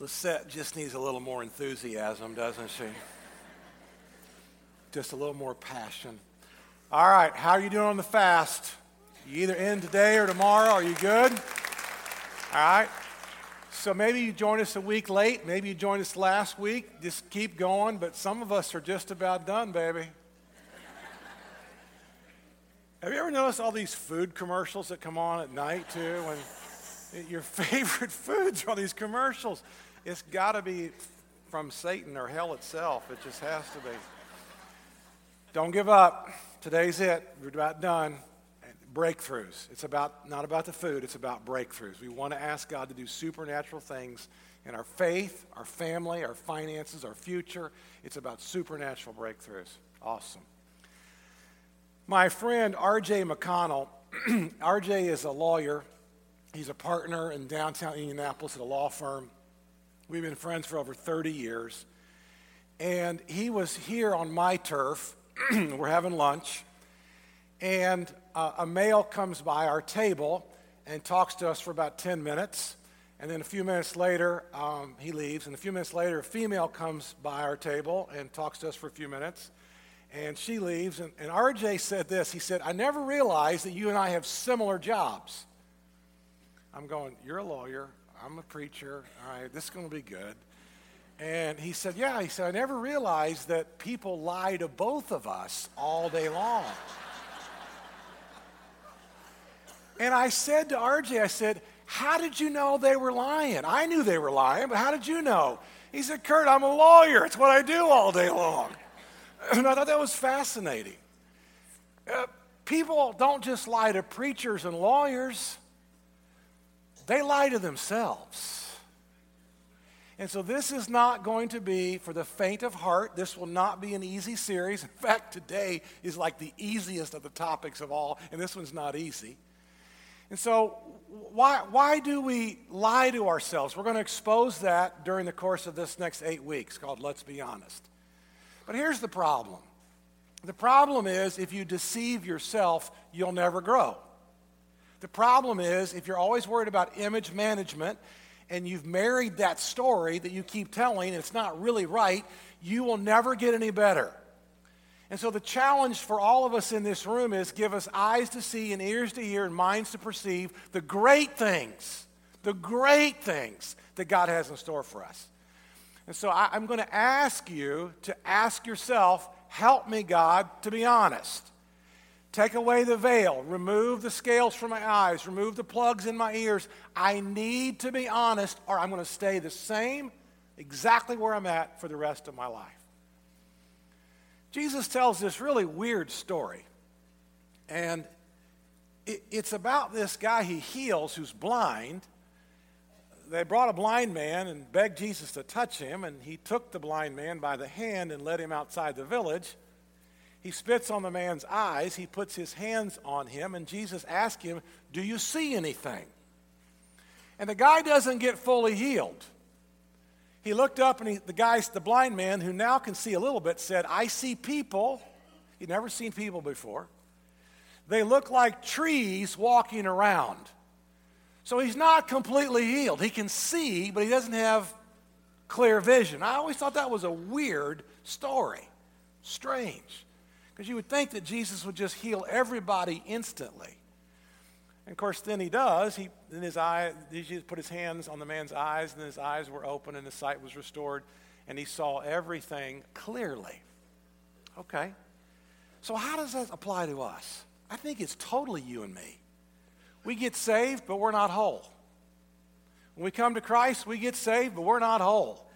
Lisette just needs a little more enthusiasm, doesn't she? Just a little more passion. All right, how are you doing on the fast? You either in today or tomorrow? Are you good? All right. So maybe you joined us a week late. Maybe you joined us last week. Just keep going. But some of us are just about done, baby. Have you ever noticed all these food commercials that come on at night too? When your favorite foods are all these commercials. It's got to be from Satan or hell itself. It just has to be. Don't give up. Today's it. We're about done. Breakthroughs. It's about not about the food, it's about breakthroughs. We want to ask God to do supernatural things in our faith, our family, our finances, our future. It's about supernatural breakthroughs. Awesome. My friend RJ McConnell, RJ is a lawyer. He's a partner in downtown Indianapolis at a law firm. We've been friends for over 30 years. And he was here on my turf. We're having lunch. And uh, a male comes by our table and talks to us for about 10 minutes. And then a few minutes later, um, he leaves. And a few minutes later, a female comes by our table and talks to us for a few minutes. And she leaves. And, and RJ said this He said, I never realized that you and I have similar jobs. I'm going, You're a lawyer. I'm a preacher. All right, this is going to be good. And he said, Yeah, he said, I never realized that people lie to both of us all day long. and I said to RJ, I said, How did you know they were lying? I knew they were lying, but how did you know? He said, Kurt, I'm a lawyer. It's what I do all day long. And I thought that was fascinating. Uh, people don't just lie to preachers and lawyers. They lie to themselves. And so, this is not going to be for the faint of heart. This will not be an easy series. In fact, today is like the easiest of the topics of all, and this one's not easy. And so, why, why do we lie to ourselves? We're going to expose that during the course of this next eight weeks called Let's Be Honest. But here's the problem the problem is if you deceive yourself, you'll never grow. The problem is, if you're always worried about image management and you've married that story that you keep telling and it's not really right, you will never get any better. And so, the challenge for all of us in this room is give us eyes to see and ears to hear and minds to perceive the great things, the great things that God has in store for us. And so, I, am going to ask you to ask yourself, help me, God, to be honest. Take away the veil, remove the scales from my eyes, remove the plugs in my ears. I need to be honest, or I'm going to stay the same, exactly where I'm at for the rest of my life. Jesus tells this really weird story. And it, it's about this guy he heals who's blind. They brought a blind man and begged Jesus to touch him, and he took the blind man by the hand and led him outside the village. He spits on the man's eyes. He puts his hands on him, and Jesus asks him, Do you see anything? And the guy doesn't get fully healed. He looked up, and he, the guy, the blind man, who now can see a little bit, said, I see people. He'd never seen people before. They look like trees walking around. So he's not completely healed. He can see, but he doesn't have clear vision. I always thought that was a weird story. Strange. Because you would think that Jesus would just heal everybody instantly. And of course, then he does. He, in his eye, he put his hands on the man's eyes, and his eyes were open, and his sight was restored, and he saw everything clearly. Okay. So, how does that apply to us? I think it's totally you and me. We get saved, but we're not whole. When we come to Christ, we get saved, but we're not whole.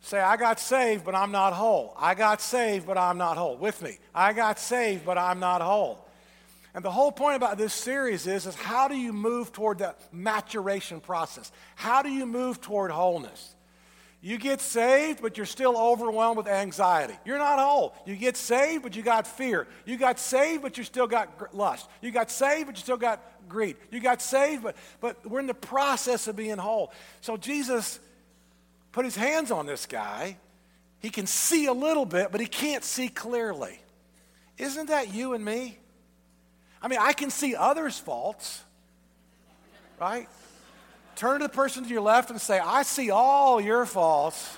Say, I got saved, but I'm not whole. I got saved, but I'm not whole. With me. I got saved, but I'm not whole. And the whole point about this series is, is how do you move toward that maturation process? How do you move toward wholeness? You get saved, but you're still overwhelmed with anxiety. You're not whole. You get saved, but you got fear. You got saved, but you still got lust. You got saved, but you still got greed. You got saved, but, but we're in the process of being whole. So Jesus put his hands on this guy. He can see a little bit, but he can't see clearly. Isn't that you and me? I mean, I can see others' faults, right? turn to the person to your left and say, I see all your faults.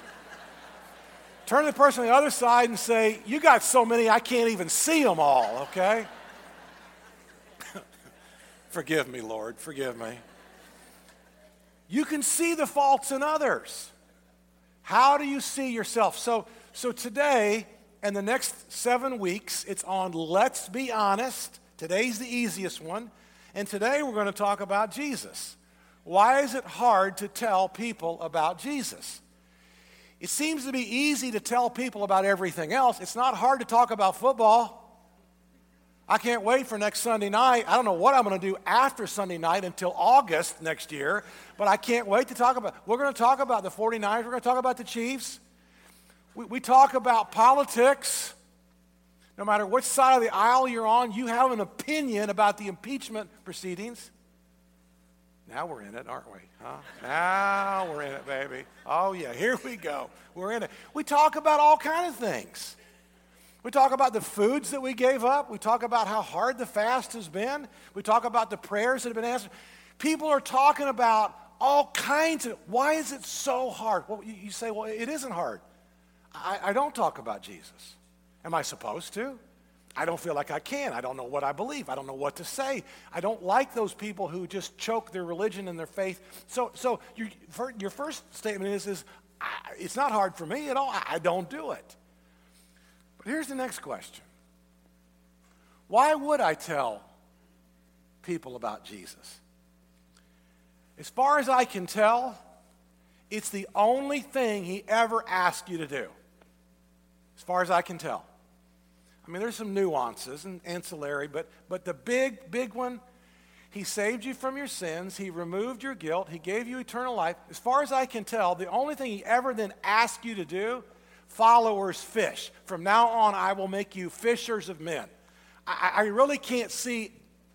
turn to the person on the other side and say, You got so many, I can't even see them all, okay? forgive me, Lord, forgive me. You can see the faults in others. How do you see yourself? So, so today and the next seven weeks, it's on Let's Be Honest. Today's the easiest one. And today we're going to talk about Jesus. Why is it hard to tell people about Jesus? It seems to be easy to tell people about everything else. It's not hard to talk about football. I can't wait for next Sunday night. I don't know what I'm going to do after Sunday night until August next year, but I can't wait to talk about. We're going to talk about the 49ers. We're going to talk about the Chiefs. We, we talk about politics. No matter which side of the aisle you're on, you have an opinion about the impeachment proceedings. Now we're in it, aren't we? Huh? Now we're in it, baby. Oh yeah, here we go. We're in it. We talk about all kinds of things. We talk about the foods that we gave up. We talk about how hard the fast has been. We talk about the prayers that have been answered. People are talking about all kinds of. Why is it so hard? Well, you say, well, it isn't hard. I, I don't talk about Jesus. Am I supposed to? I don't feel like I can. I don't know what I believe. I don't know what to say. I don't like those people who just choke their religion and their faith. So, so your, your first statement is, is it's not hard for me at all. I, I don't do it. But here's the next question Why would I tell people about Jesus? As far as I can tell, it's the only thing he ever asked you to do. As far as I can tell. I mean, there's some nuances and ancillary, but, but the big, big one, he saved you from your sins. He removed your guilt. He gave you eternal life. As far as I can tell, the only thing he ever then asked you to do, followers fish. From now on, I will make you fishers of men. I, I really can't see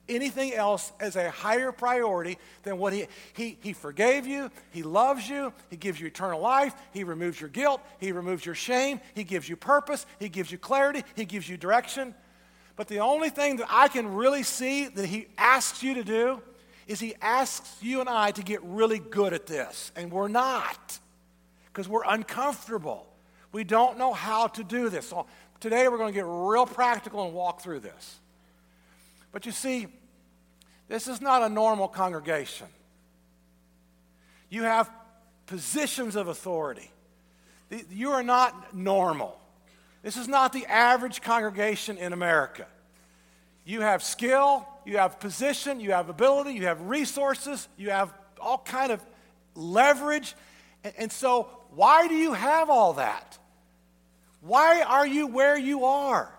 anything else as a higher priority than what he, he, he forgave you, he loves you, he gives you eternal life, he removes your guilt, he removes your shame, he gives you purpose, he gives you clarity, he gives you direction. But the only thing that I can really see that he asks you to do is he asks you and I to get really good at this. And we're not because we're uncomfortable. We don't know how to do this. So today we're going to get real practical and walk through this. But you see, this is not a normal congregation. You have positions of authority. You are not normal. This is not the average congregation in America. You have skill, you have position, you have ability, you have resources, you have all kind of leverage. And, so why do you have all that? Why are you where you are?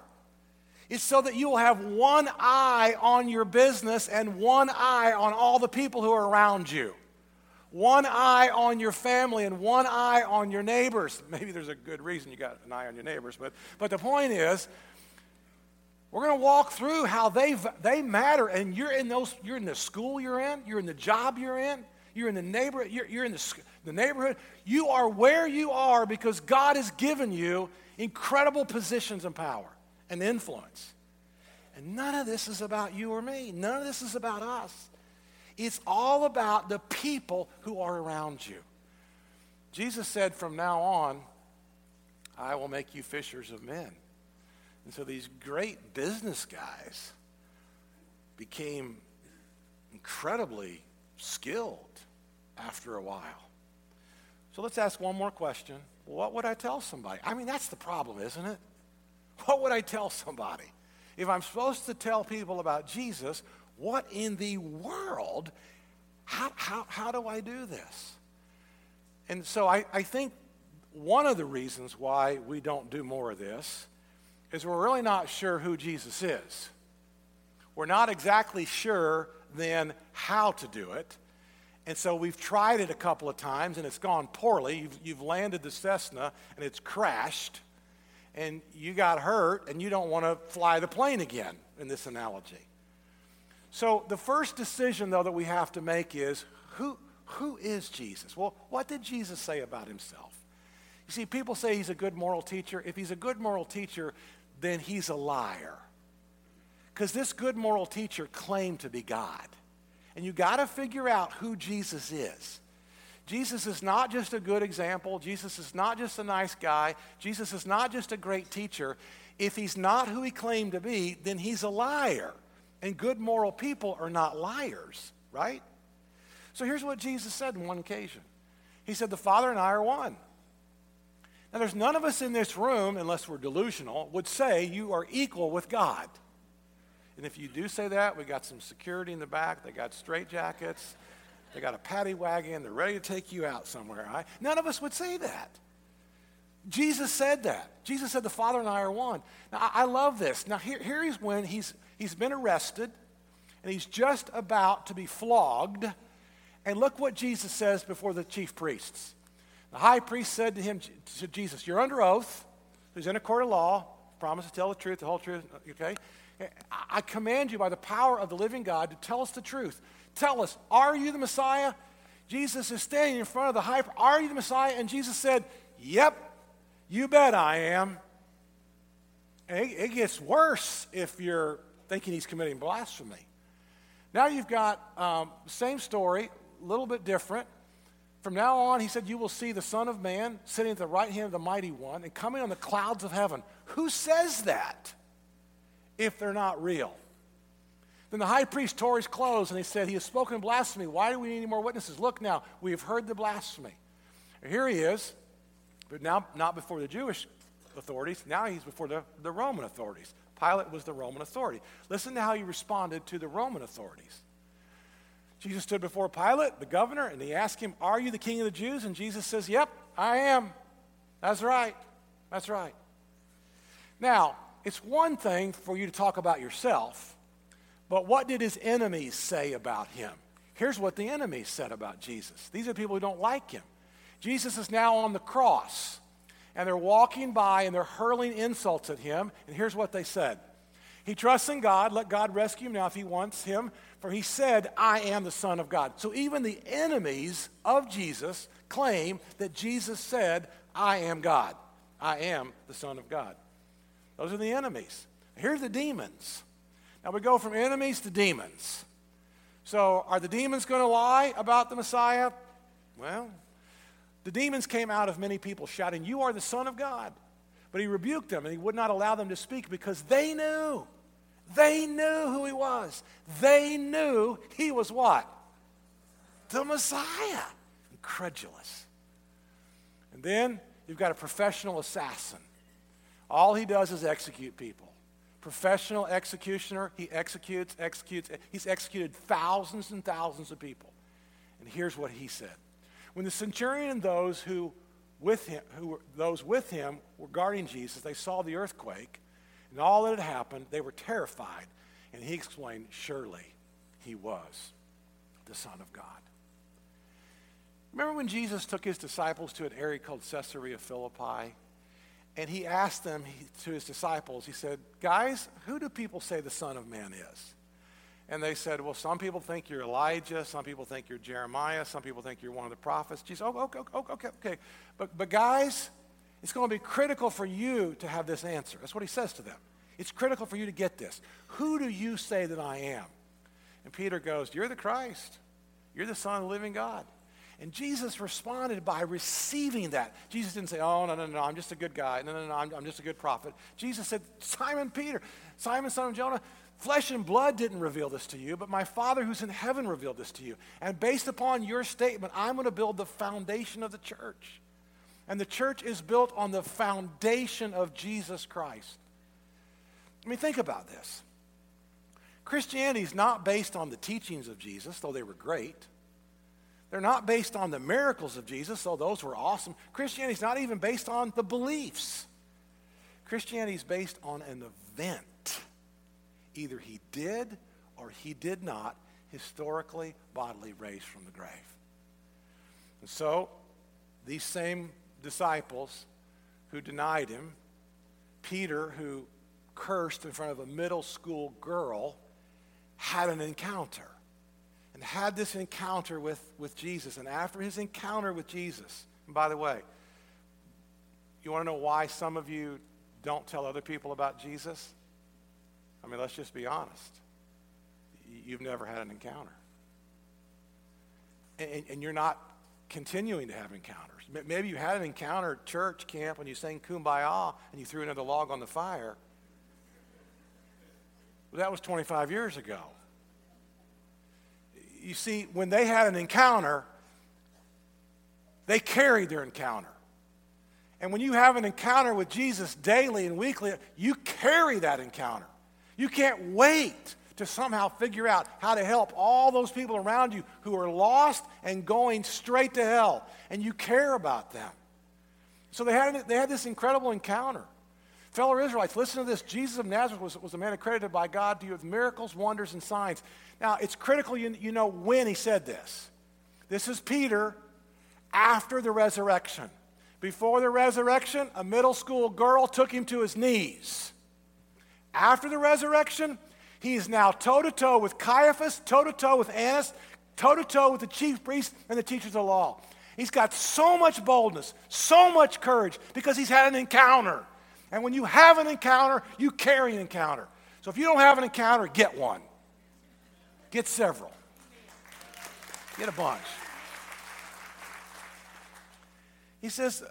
It's so that you will have one eye on your business and one eye on all the people who are around you. One eye on your family and one eye on your neighbors. Maybe there's a good reason you got an eye on your neighbors, but, but the point is, we're going to walk through how they, they matter, and you're in those. You're in the school you're in. You're in the job you're in. You're in the neighborhood. You're, you're in the, the neighborhood. You are where you are because God has given you incredible positions and power and influence. And none of this is about you or me. None of this is about us. It's all about the people who are around you. Jesus said, From now on, I will make you fishers of men. And so these great business guys became incredibly skilled after a while. So let's ask one more question. What would I tell somebody? I mean, that's the problem, isn't it? What would I tell somebody? If I'm supposed to tell people about Jesus, what in the world, how, how, how do I do this? And so I, I think one of the reasons why we don't do more of this is we're really not sure who Jesus is. We're not exactly sure then how to do it. And so we've tried it a couple of times and it's gone poorly. You've, you've landed the Cessna and it's crashed and you got hurt and you don't want to fly the plane again in this analogy. So the first decision, though, that we have to make is who, who is Jesus? Well, what did Jesus say about himself? You see, people say he's a good moral teacher. If he's a good moral teacher, then he's a liar. Because this good moral teacher claimed to be God. And you got to figure out who Jesus is. Jesus is not just a good example. Jesus is not just a nice guy. Jesus is not just a great teacher. If he's not who he claimed to be, then he's a liar. And good moral people are not liars, right? So here's what Jesus said on one occasion He said, The Father and I are one. Now, there's none of us in this room, unless we're delusional, would say you are equal with God. And if you do say that, we got some security in the back. They got straight jackets. They got a paddy wagon. They're ready to take you out somewhere. None of us would say that. Jesus said that. Jesus said, The Father and I are one. Now, I, I love this. Now, here, here is when he's, he's been arrested and he's just about to be flogged. And look what Jesus says before the chief priests. The high priest said to him, to Jesus, You're under oath. He's in a court of law. Promise to tell the truth, the whole truth. Okay? I command you by the power of the living God to tell us the truth. Tell us, are you the Messiah? Jesus is standing in front of the high. Are you the Messiah? And Jesus said, Yep, you bet I am. And it, it gets worse if you're thinking he's committing blasphemy. Now you've got um, same story, a little bit different. From now on, he said, You will see the Son of Man sitting at the right hand of the Mighty One and coming on the clouds of heaven. Who says that if they're not real? Then the high priest tore his clothes and he said, He has spoken blasphemy. Why do we need any more witnesses? Look now, we have heard the blasphemy. here he is, but now not before the Jewish authorities. Now he's before the, the Roman authorities. Pilate was the Roman authority. Listen to how he responded to the Roman authorities. Jesus stood before Pilate, the governor, and he asked him, Are you the king of the Jews? And Jesus says, Yep, I am. That's right. That's right. Now, it's one thing for you to talk about yourself, but what did his enemies say about him? Here's what the enemies said about Jesus. These are people who don't like him. Jesus is now on the cross, and they're walking by and they're hurling insults at him. And here's what they said He trusts in God. Let God rescue him now if he wants him. For he said, I am the Son of God. So even the enemies of Jesus claim that Jesus said, I am God. I am the Son of God. Those are the enemies. Here's the demons. Now we go from enemies to demons. So are the demons going to lie about the Messiah? Well, the demons came out of many people shouting, You are the Son of God. But he rebuked them and he would not allow them to speak because they knew. They knew who he was. They knew he was what? The Messiah. Incredulous. And then you've got a professional assassin. All he does is execute people. Professional executioner, he executes, executes. He's executed thousands and thousands of people. And here's what he said when the centurion and those who with him, who were, those with him were guarding Jesus, they saw the earthquake and all that had happened. They were terrified, and he explained, "Surely, he was the Son of God." Remember when Jesus took his disciples to an area called Caesarea Philippi, and he asked them to his disciples, he said, "Guys, who do people say the Son of Man is?" And they said, Well, some people think you're Elijah, some people think you're Jeremiah, some people think you're one of the prophets. Jesus, oh, okay, okay, okay, okay. But, but guys, it's going to be critical for you to have this answer. That's what he says to them. It's critical for you to get this. Who do you say that I am? And Peter goes, You're the Christ. You're the Son of the living God. And Jesus responded by receiving that. Jesus didn't say, Oh, no, no, no, I'm just a good guy. No, no, no, I'm, I'm just a good prophet. Jesus said, Simon Peter, Simon, son of Jonah, Flesh and blood didn't reveal this to you, but my Father who's in heaven revealed this to you. And based upon your statement, I'm going to build the foundation of the church. And the church is built on the foundation of Jesus Christ. I mean, think about this. Christianity is not based on the teachings of Jesus, though they were great. They're not based on the miracles of Jesus, though those were awesome. Christianity is not even based on the beliefs. Christianity is based on an event Either he did or he did not historically bodily raised from the grave. And so, these same disciples who denied him, Peter, who cursed in front of a middle school girl, had an encounter and had this encounter with, with Jesus. And after his encounter with Jesus, and by the way, you want to know why some of you don't tell other people about Jesus? I mean, let's just be honest. You've never had an encounter. and, and you're not continuing to have encounters. Maybe you had an encounter at church camp when you sang Kumbaya and you threw another log on the fire. But that was 25 years ago. You see, when they had an encounter, they carried their encounter. And when you have an encounter with Jesus daily and weekly, you carry that encounter. You can't wait to somehow figure out how to help all those people around you who are lost and going straight to hell. And you care about them. So they had, they had this incredible encounter. Fellow Israelites, listen to this. Jesus of Nazareth was, was a man accredited by God to you with miracles, wonders, and signs. Now, it's critical you, you know when he said this. This is Peter after the resurrection. Before the resurrection, a middle school girl took him to his knees. After the resurrection, he is now toe to toe with Caiaphas, toe to toe with Annas, toe to toe with the chief priests and the teachers of the law. He's got so much boldness, so much courage because he's had an encounter. And when you have an encounter, you carry an encounter. So if you don't have an encounter, get one. Get several. Get a bunch. He says,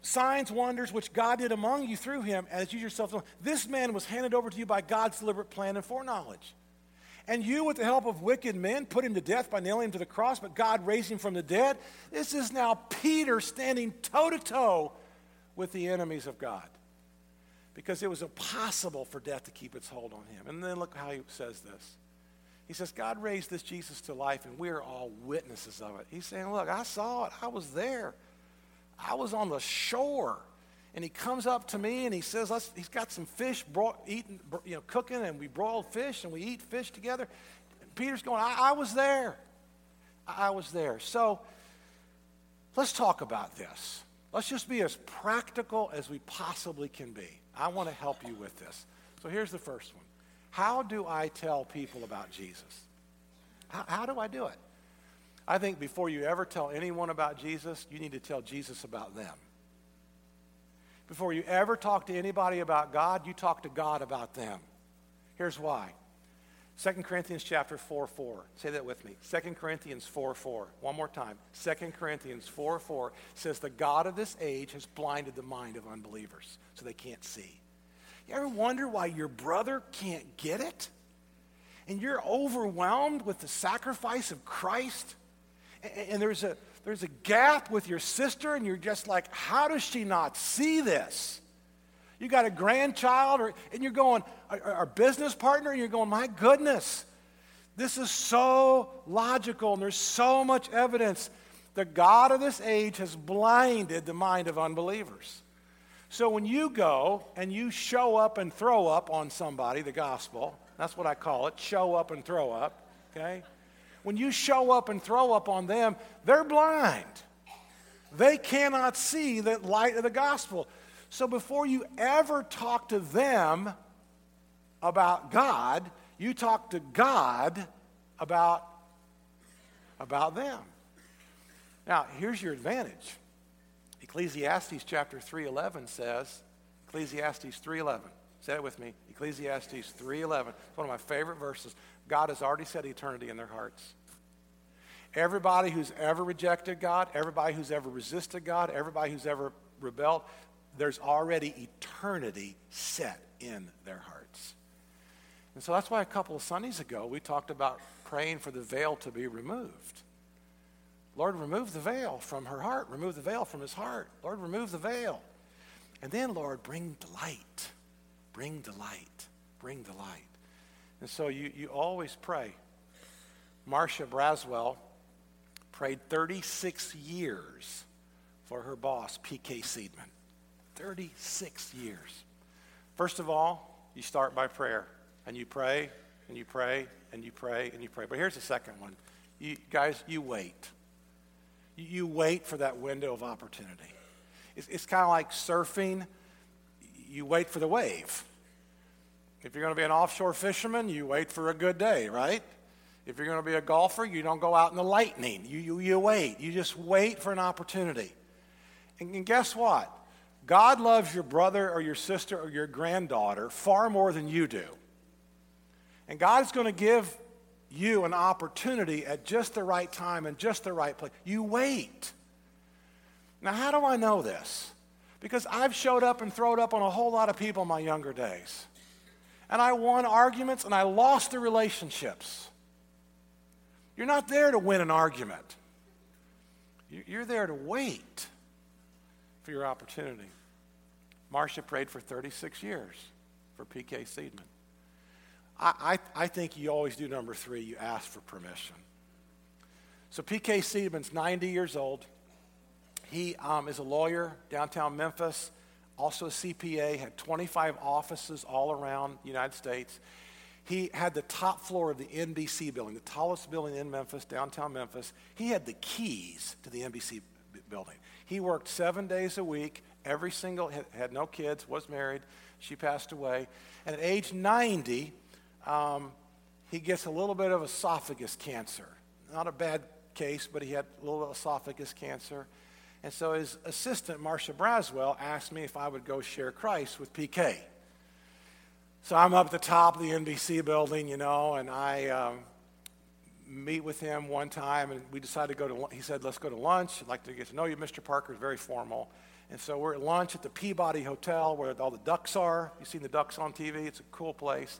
signs, wonders, which God did among you through him, as you yourself know. This man was handed over to you by God's deliberate plan and foreknowledge. And you, with the help of wicked men, put him to death by nailing him to the cross, but God raised him from the dead. This is now Peter standing toe to toe with the enemies of God. Because it was impossible for death to keep its hold on him. And then look how he says this. He says, God raised this Jesus to life, and we are all witnesses of it. He's saying, Look, I saw it, I was there. I was on the shore. And he comes up to me and he says, Let's, he's got some fish brought, eating, you know, cooking, and we broiled fish and we eat fish together. And Peter's going, I, I was there. I was there. So let's talk about this. Let's just be as practical as we possibly can be. I want to help you with this. So here's the first one How do I tell people about Jesus? How, how do I do it? I think before you ever tell anyone about Jesus, you need to tell Jesus about them. Before you ever talk to anybody about God, you talk to God about them. Here's why. 2 Corinthians chapter 4 4. Say that with me. 2 Corinthians 4 4. One more time. 2 Corinthians 4 4 says, The God of this age has blinded the mind of unbelievers so they can't see. You ever wonder why your brother can't get it? And you're overwhelmed with the sacrifice of Christ? and there's a, there's a gap with your sister, and you're just like, how does she not see this? You got a grandchild, or, and you're going, our business partner, and you're going, my goodness, this is so logical, and there's so much evidence. The God of this age has blinded the mind of unbelievers. So when you go and you show up and throw up on somebody, the gospel, that's what I call it show up and throw up, okay? when you show up and throw up on them, they're blind. They cannot see the light of the gospel. So before you ever talk to them about God, you talk to God about, about them. Now, here's your advantage. Ecclesiastes chapter 3:11 says, Ecclesiastes 3:11. Say it with me. Ecclesiastes 3:11. It's one of my favorite verses. God has already set eternity in their hearts. Everybody who's ever rejected God, everybody who's ever resisted God, everybody who's ever rebelled, there's already eternity set in their hearts. And so that's why a couple of Sundays ago we talked about praying for the veil to be removed. Lord, remove the veil from her heart. Remove the veil from his heart. Lord, remove the veil. And then, Lord, bring delight. Bring delight. Bring delight. And so you, you always pray. Marcia Braswell prayed 36 years for her boss, P.K. Seidman. 36 years. First of all, you start by prayer, and you pray, and you pray, and you pray, and you pray. But here's the second one. You, guys, you wait. You, wait for that window of opportunity. It's, it's kind of like surfing. You wait for the wave. If you're going to be an offshore fisherman, you wait for a good day, right? If you're going to be a golfer, you don't go out in the lightning. You, you, you wait. You just wait for an opportunity. And, and guess what? God loves your brother or your sister or your granddaughter far more than you do. And God's going to give you an opportunity at just the right time and just the right place. You wait. Now, how do I know this? Because I've showed up and thrown up on a whole lot of people in my younger days. And I won arguments and I lost the relationships. You're not there to win an argument, you're there to wait for your opportunity. Marcia prayed for 36 years for P.K. Seidman. I, I, I think you always do number three, you ask for permission. So P.K. Seidman's 90 years old. He um, is a lawyer downtown Memphis, also a CPA, had 25 offices all around the United States. He had the top floor of the NBC building, the tallest building in Memphis, downtown Memphis. He had the keys to the NBC building. He worked seven days a week, every single, had, had no kids, was married. She passed away. And at age 90, um, he gets a little bit of esophagus cancer. Not a bad case, but he had a little esophagus cancer. And so his assistant, Marcia Braswell, asked me if I would go share Christ with PK. So I'm up at the top of the NBC building, you know, and I um, meet with him one time, and we decided to go to. He said, "Let's go to lunch. I'd like to get to know you, Mr. Parker." Is very formal, and so we're at lunch at the Peabody Hotel, where all the ducks are. You've seen the ducks on TV. It's a cool place.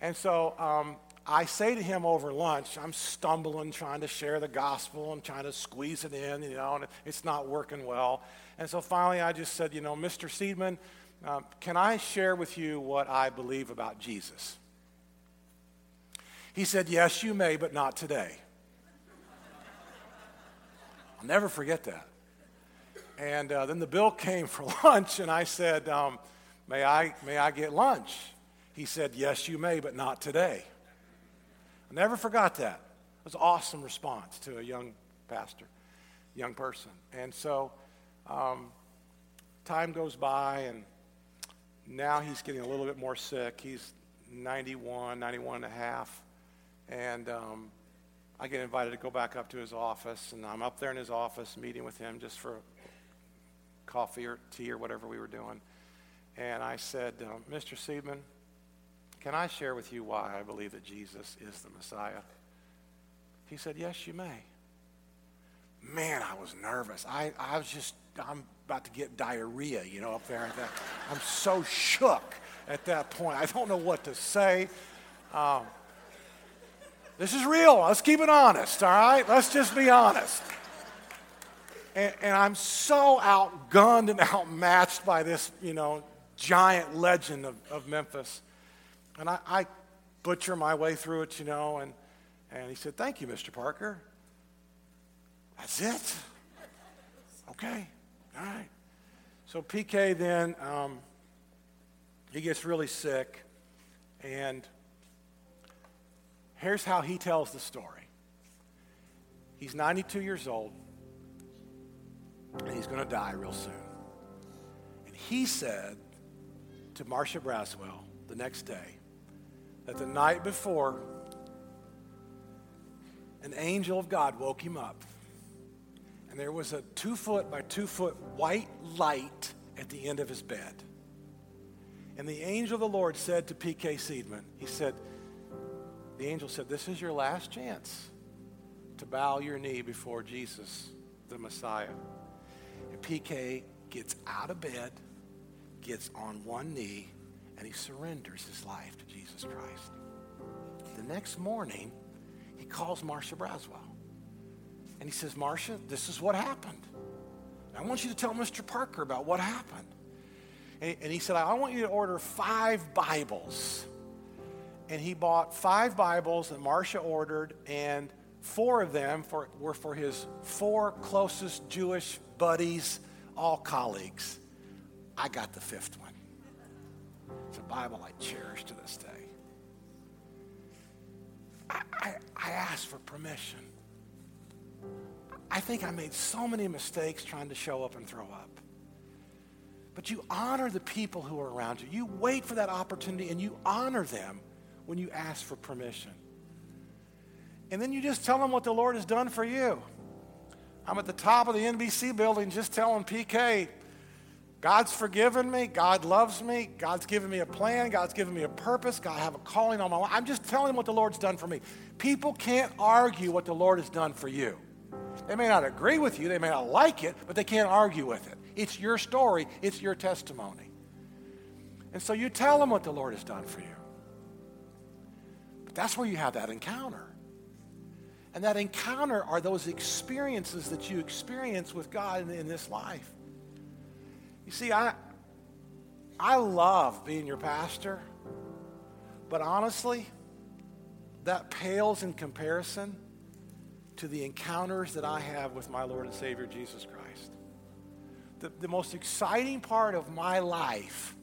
And so um, I say to him over lunch, I'm stumbling, trying to share the gospel and trying to squeeze it in, you know, and it's not working well. And so finally I just said, you know, Mr. Seidman, uh, can I share with you what I believe about Jesus? He said, Yes, you may, but not today. I'll never forget that. And uh, then the bill came for lunch, and I said, um, may, I, may I get lunch? He said, Yes, you may, but not today. I never forgot that. It was an awesome response to a young pastor, young person. And so um, time goes by, and now he's getting a little bit more sick. He's 91, 91 and a half. And um, I get invited to go back up to his office, and I'm up there in his office meeting with him just for coffee or tea or whatever we were doing. And I said, uh, Mr. Seidman, can I share with you why I believe that Jesus is the Messiah? He said, Yes, you may. Man, I was nervous. I, I was just, I'm about to get diarrhea, you know, up there. That. I'm so shook at that point. I don't know what to say. Um, this is real. Let's keep it honest, all right? Let's just be honest. And, and I'm so outgunned and outmatched by this, you know, giant legend of, of Memphis. And I, I butcher my way through it, you know, and, and he said, Thank you, Mr. Parker. That's it? Okay, all right. So PK then, um, he gets really sick, and here's how he tells the story. He's 92 years old, and he's going to die real soon. And he said to Marcia Braswell the next day, that the night before, an angel of God woke him up. And there was a two foot by two foot white light at the end of his bed. And the angel of the Lord said to P.K. Seidman, he said, the angel said, This is your last chance to bow your knee before Jesus, the Messiah. And PK gets out of bed, gets on one knee, and he surrenders his life to Jesus Christ. The next morning, he calls Marcia Braswell. And he says, Marcia, this is what happened. I want you to tell Mr. Parker about what happened. And, and he said, I want you to order five Bibles. And he bought five Bibles that Marcia ordered, and four of them for, were for his four closest Jewish buddies, all colleagues. I got the fifth one. It's a Bible I cherish to this day. I, I, I asked for permission. I think I made so many mistakes trying to show up and throw up. But you honor the people who are around you. You wait for that opportunity and you honor them when you ask for permission. And then you just tell them what the Lord has done for you. I'm at the top of the NBC building just telling PK, God's forgiven me. God loves me. God's given me a plan. God's given me a purpose. God, I have a calling on my life. I'm just telling them what the Lord's done for me. People can't argue what the Lord has done for you. They may not agree with you, they may not like it, but they can't argue with it. It's your story, it's your testimony. And so you tell them what the Lord has done for you. But that's where you have that encounter. And that encounter are those experiences that you experience with God in, in this life. You see, I, I love being your pastor, but honestly, that pales in comparison to the encounters that I have with my Lord and Savior Jesus Christ. The, the most exciting part of my life,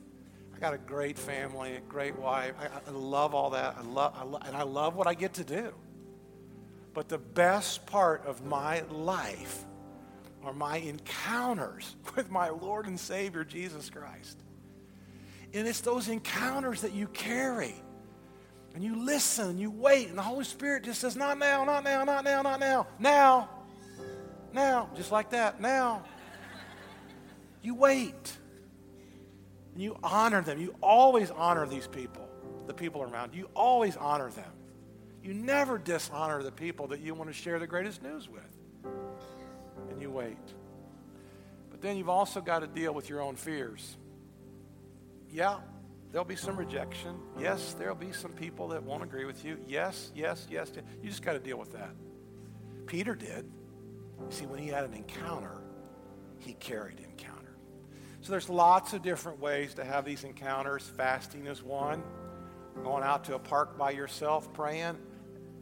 I got a great family, a great wife. I, I love all that. I love, I love, and I love what I get to do. But the best part of my life are my encounters with my Lord and Savior, Jesus Christ. And it's those encounters that you carry. And you listen and you wait, and the Holy Spirit just says, Not now, not now, not now, not now. Now. Now. Just like that. Now. You wait. And you honor them. You always honor these people, the people around you. Always honor them. You never dishonor the people that you want to share the greatest news with you wait. But then you've also got to deal with your own fears. Yeah, there'll be some rejection. Yes, there'll be some people that won't agree with you. Yes, yes, yes. You just got to deal with that. Peter did. You see, when he had an encounter, he carried encounter. So there's lots of different ways to have these encounters. Fasting is one. Going out to a park by yourself, praying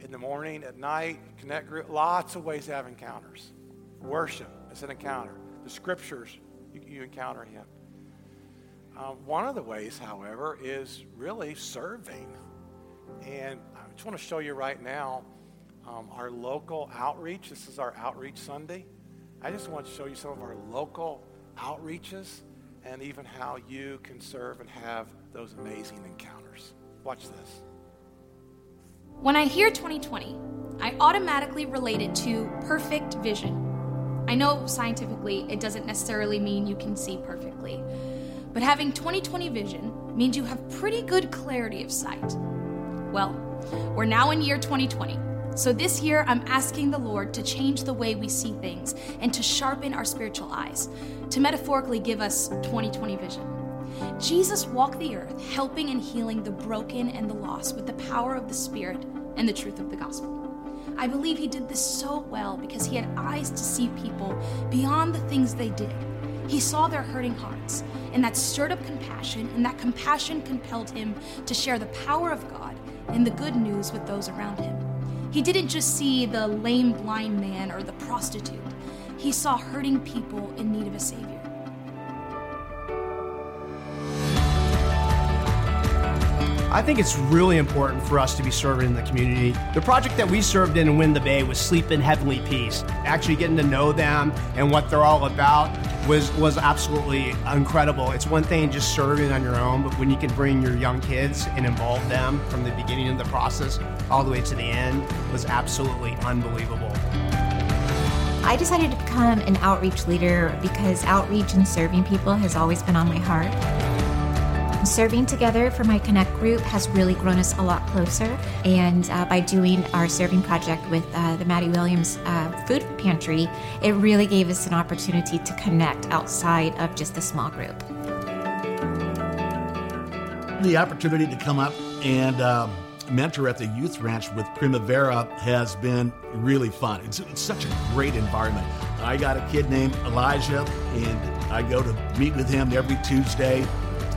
in the morning, at night, connect group. Lots of ways to have encounters. Worship is an encounter. The scriptures, you, you encounter Him. Um, one of the ways, however, is really serving. And I just want to show you right now um, our local outreach. This is our Outreach Sunday. I just want to show you some of our local outreaches and even how you can serve and have those amazing encounters. Watch this. When I hear 2020, I automatically relate it to perfect vision. I know scientifically it doesn't necessarily mean you can see perfectly, but having 2020 vision means you have pretty good clarity of sight. Well, we're now in year 2020. So this year, I'm asking the Lord to change the way we see things and to sharpen our spiritual eyes, to metaphorically give us 2020 vision. Jesus walked the earth, helping and healing the broken and the lost with the power of the Spirit and the truth of the gospel. I believe he did this so well because he had eyes to see people beyond the things they did. He saw their hurting hearts, and that stirred up compassion, and that compassion compelled him to share the power of God and the good news with those around him. He didn't just see the lame blind man or the prostitute, he saw hurting people in need of a Savior. I think it's really important for us to be serving in the community. The project that we served in in Win the Bay was Sleep in Heavenly Peace. Actually getting to know them and what they're all about was was absolutely incredible. It's one thing just serving on your own, but when you can bring your young kids and involve them from the beginning of the process all the way to the end was absolutely unbelievable. I decided to become an outreach leader because outreach and serving people has always been on my heart. Serving together for my Connect group has really grown us a lot closer. And uh, by doing our serving project with uh, the Maddie Williams uh, Food Pantry, it really gave us an opportunity to connect outside of just the small group. The opportunity to come up and um, mentor at the youth ranch with Primavera has been really fun. It's, it's such a great environment. I got a kid named Elijah, and I go to meet with him every Tuesday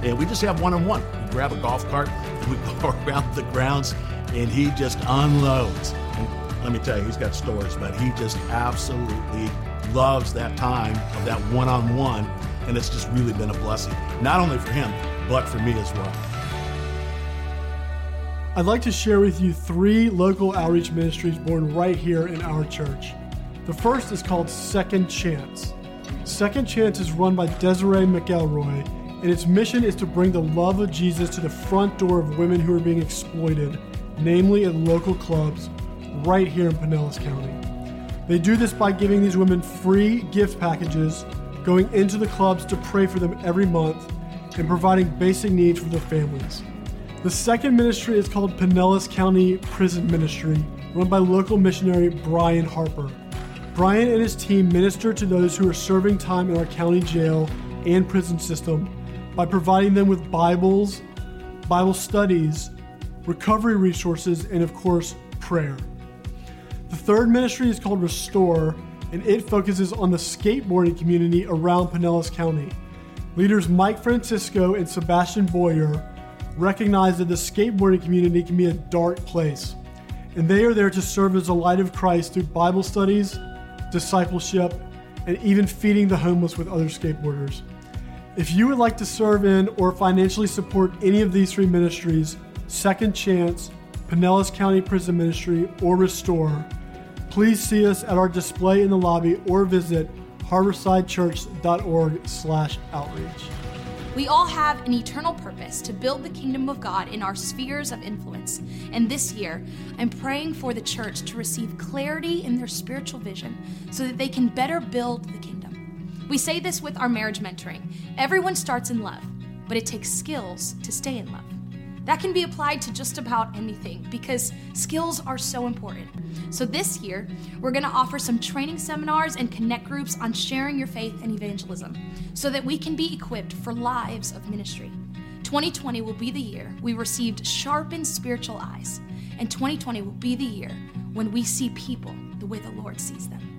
and we just have one on one. We grab a golf cart and we go around the grounds, and he just unloads. And let me tell you, he's got stories, but he just absolutely loves that time of that one on one, and it's just really been a blessing, not only for him, but for me as well. I'd like to share with you three local outreach ministries born right here in our church. The first is called Second Chance. Second Chance is run by Desiree McElroy and its mission is to bring the love of Jesus to the front door of women who are being exploited, namely at local clubs right here in Pinellas County. They do this by giving these women free gift packages, going into the clubs to pray for them every month, and providing basic needs for their families. The second ministry is called Pinellas County Prison Ministry, run by local missionary Brian Harper. Brian and his team minister to those who are serving time in our county jail and prison system by providing them with Bibles, Bible studies, recovery resources, and of course, prayer. The third ministry is called Restore, and it focuses on the skateboarding community around Pinellas County. Leaders Mike Francisco and Sebastian Boyer recognize that the skateboarding community can be a dark place, and they are there to serve as the light of Christ through Bible studies, discipleship, and even feeding the homeless with other skateboarders. If you would like to serve in or financially support any of these three ministries, Second Chance, Pinellas County Prison Ministry, or Restore, please see us at our display in the lobby or visit harborsidechurch.org slash outreach. We all have an eternal purpose to build the kingdom of God in our spheres of influence. And this year, I'm praying for the church to receive clarity in their spiritual vision so that they can better build the kingdom. We say this with our marriage mentoring everyone starts in love, but it takes skills to stay in love. That can be applied to just about anything because skills are so important. So, this year, we're going to offer some training seminars and connect groups on sharing your faith and evangelism so that we can be equipped for lives of ministry. 2020 will be the year we received sharpened spiritual eyes, and 2020 will be the year when we see people the way the Lord sees them.